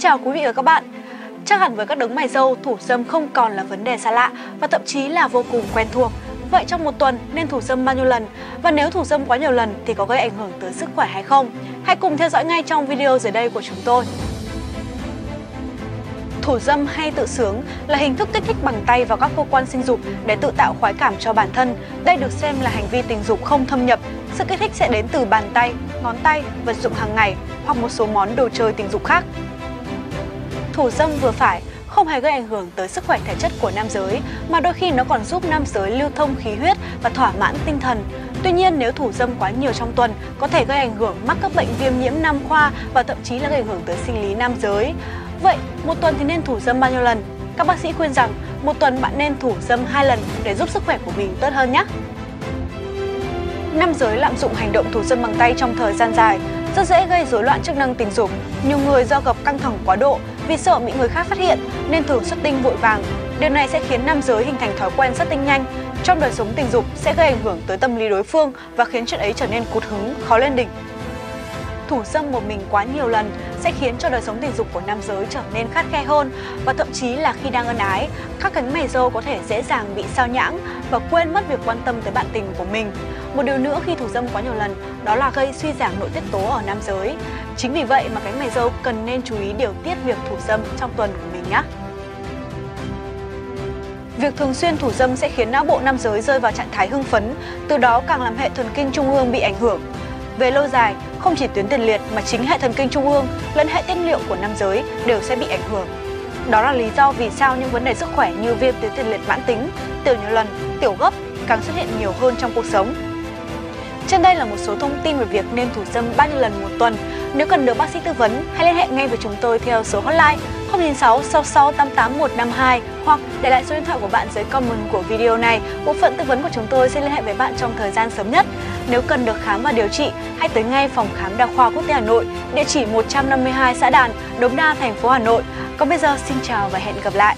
chào quý vị và các bạn. Chắc hẳn với các đấng mày râu, thủ dâm không còn là vấn đề xa lạ và thậm chí là vô cùng quen thuộc. Vậy trong một tuần nên thủ dâm bao nhiêu lần? Và nếu thủ dâm quá nhiều lần thì có gây ảnh hưởng tới sức khỏe hay không? Hãy cùng theo dõi ngay trong video dưới đây của chúng tôi. Thủ dâm hay tự sướng là hình thức kích thích bằng tay vào các cơ quan sinh dục để tự tạo khoái cảm cho bản thân. Đây được xem là hành vi tình dục không thâm nhập. Sự kích thích sẽ đến từ bàn tay, ngón tay, vật dụng hàng ngày hoặc một số món đồ chơi tình dục khác. Thủ dâm vừa phải không hề gây ảnh hưởng tới sức khỏe thể chất của nam giới, mà đôi khi nó còn giúp nam giới lưu thông khí huyết và thỏa mãn tinh thần. Tuy nhiên, nếu thủ dâm quá nhiều trong tuần, có thể gây ảnh hưởng mắc các bệnh viêm nhiễm nam khoa và thậm chí là gây ảnh hưởng tới sinh lý nam giới. Vậy, một tuần thì nên thủ dâm bao nhiêu lần? Các bác sĩ khuyên rằng, một tuần bạn nên thủ dâm hai lần để giúp sức khỏe của mình tốt hơn nhé. Nam giới lạm dụng hành động thủ dâm bằng tay trong thời gian dài, rất dễ gây rối loạn chức năng tình dục. Nhiều người do gặp căng thẳng quá độ vì sợ bị người khác phát hiện nên thường xuất tinh vội vàng. Điều này sẽ khiến nam giới hình thành thói quen xuất tinh nhanh. Trong đời sống tình dục sẽ gây ảnh hưởng tới tâm lý đối phương và khiến chuyện ấy trở nên cụt hứng, khó lên đỉnh. Thủ dâm một mình quá nhiều lần sẽ khiến cho đời sống tình dục của nam giới trở nên khắt khe hơn và thậm chí là khi đang ân ái, các cánh mày râu có thể dễ dàng bị sao nhãng và quên mất việc quan tâm tới bạn tình của mình. Một điều nữa khi thủ dâm quá nhiều lần đó là gây suy giảm nội tiết tố ở nam giới. Chính vì vậy mà cánh mày râu cần nên chú ý điều tiết việc thủ dâm trong tuần của mình nhé. Việc thường xuyên thủ dâm sẽ khiến não bộ nam giới rơi vào trạng thái hưng phấn, từ đó càng làm hệ thần kinh trung ương bị ảnh hưởng. Về lâu dài, không chỉ tuyến tiền liệt mà chính hệ thần kinh trung ương lẫn hệ tiết niệu của nam giới đều sẽ bị ảnh hưởng. Đó là lý do vì sao những vấn đề sức khỏe như viêm tuyến tiền liệt mãn tính, tiểu nhiều lần, tiểu gấp càng xuất hiện nhiều hơn trong cuộc sống. Trên đây là một số thông tin về việc nên thủ dâm bao nhiêu lần một tuần. Nếu cần được bác sĩ tư vấn, hãy liên hệ ngay với chúng tôi theo số hotline 096 66 88152 hoặc để lại số điện thoại của bạn dưới comment của video này. Bộ phận tư vấn của chúng tôi sẽ liên hệ với bạn trong thời gian sớm nhất. Nếu cần được khám và điều trị, hãy tới ngay phòng khám đa khoa quốc tế Hà Nội, địa chỉ 152 xã Đàn, Đống Đa, thành phố Hà Nội. Còn bây giờ xin chào và hẹn gặp lại.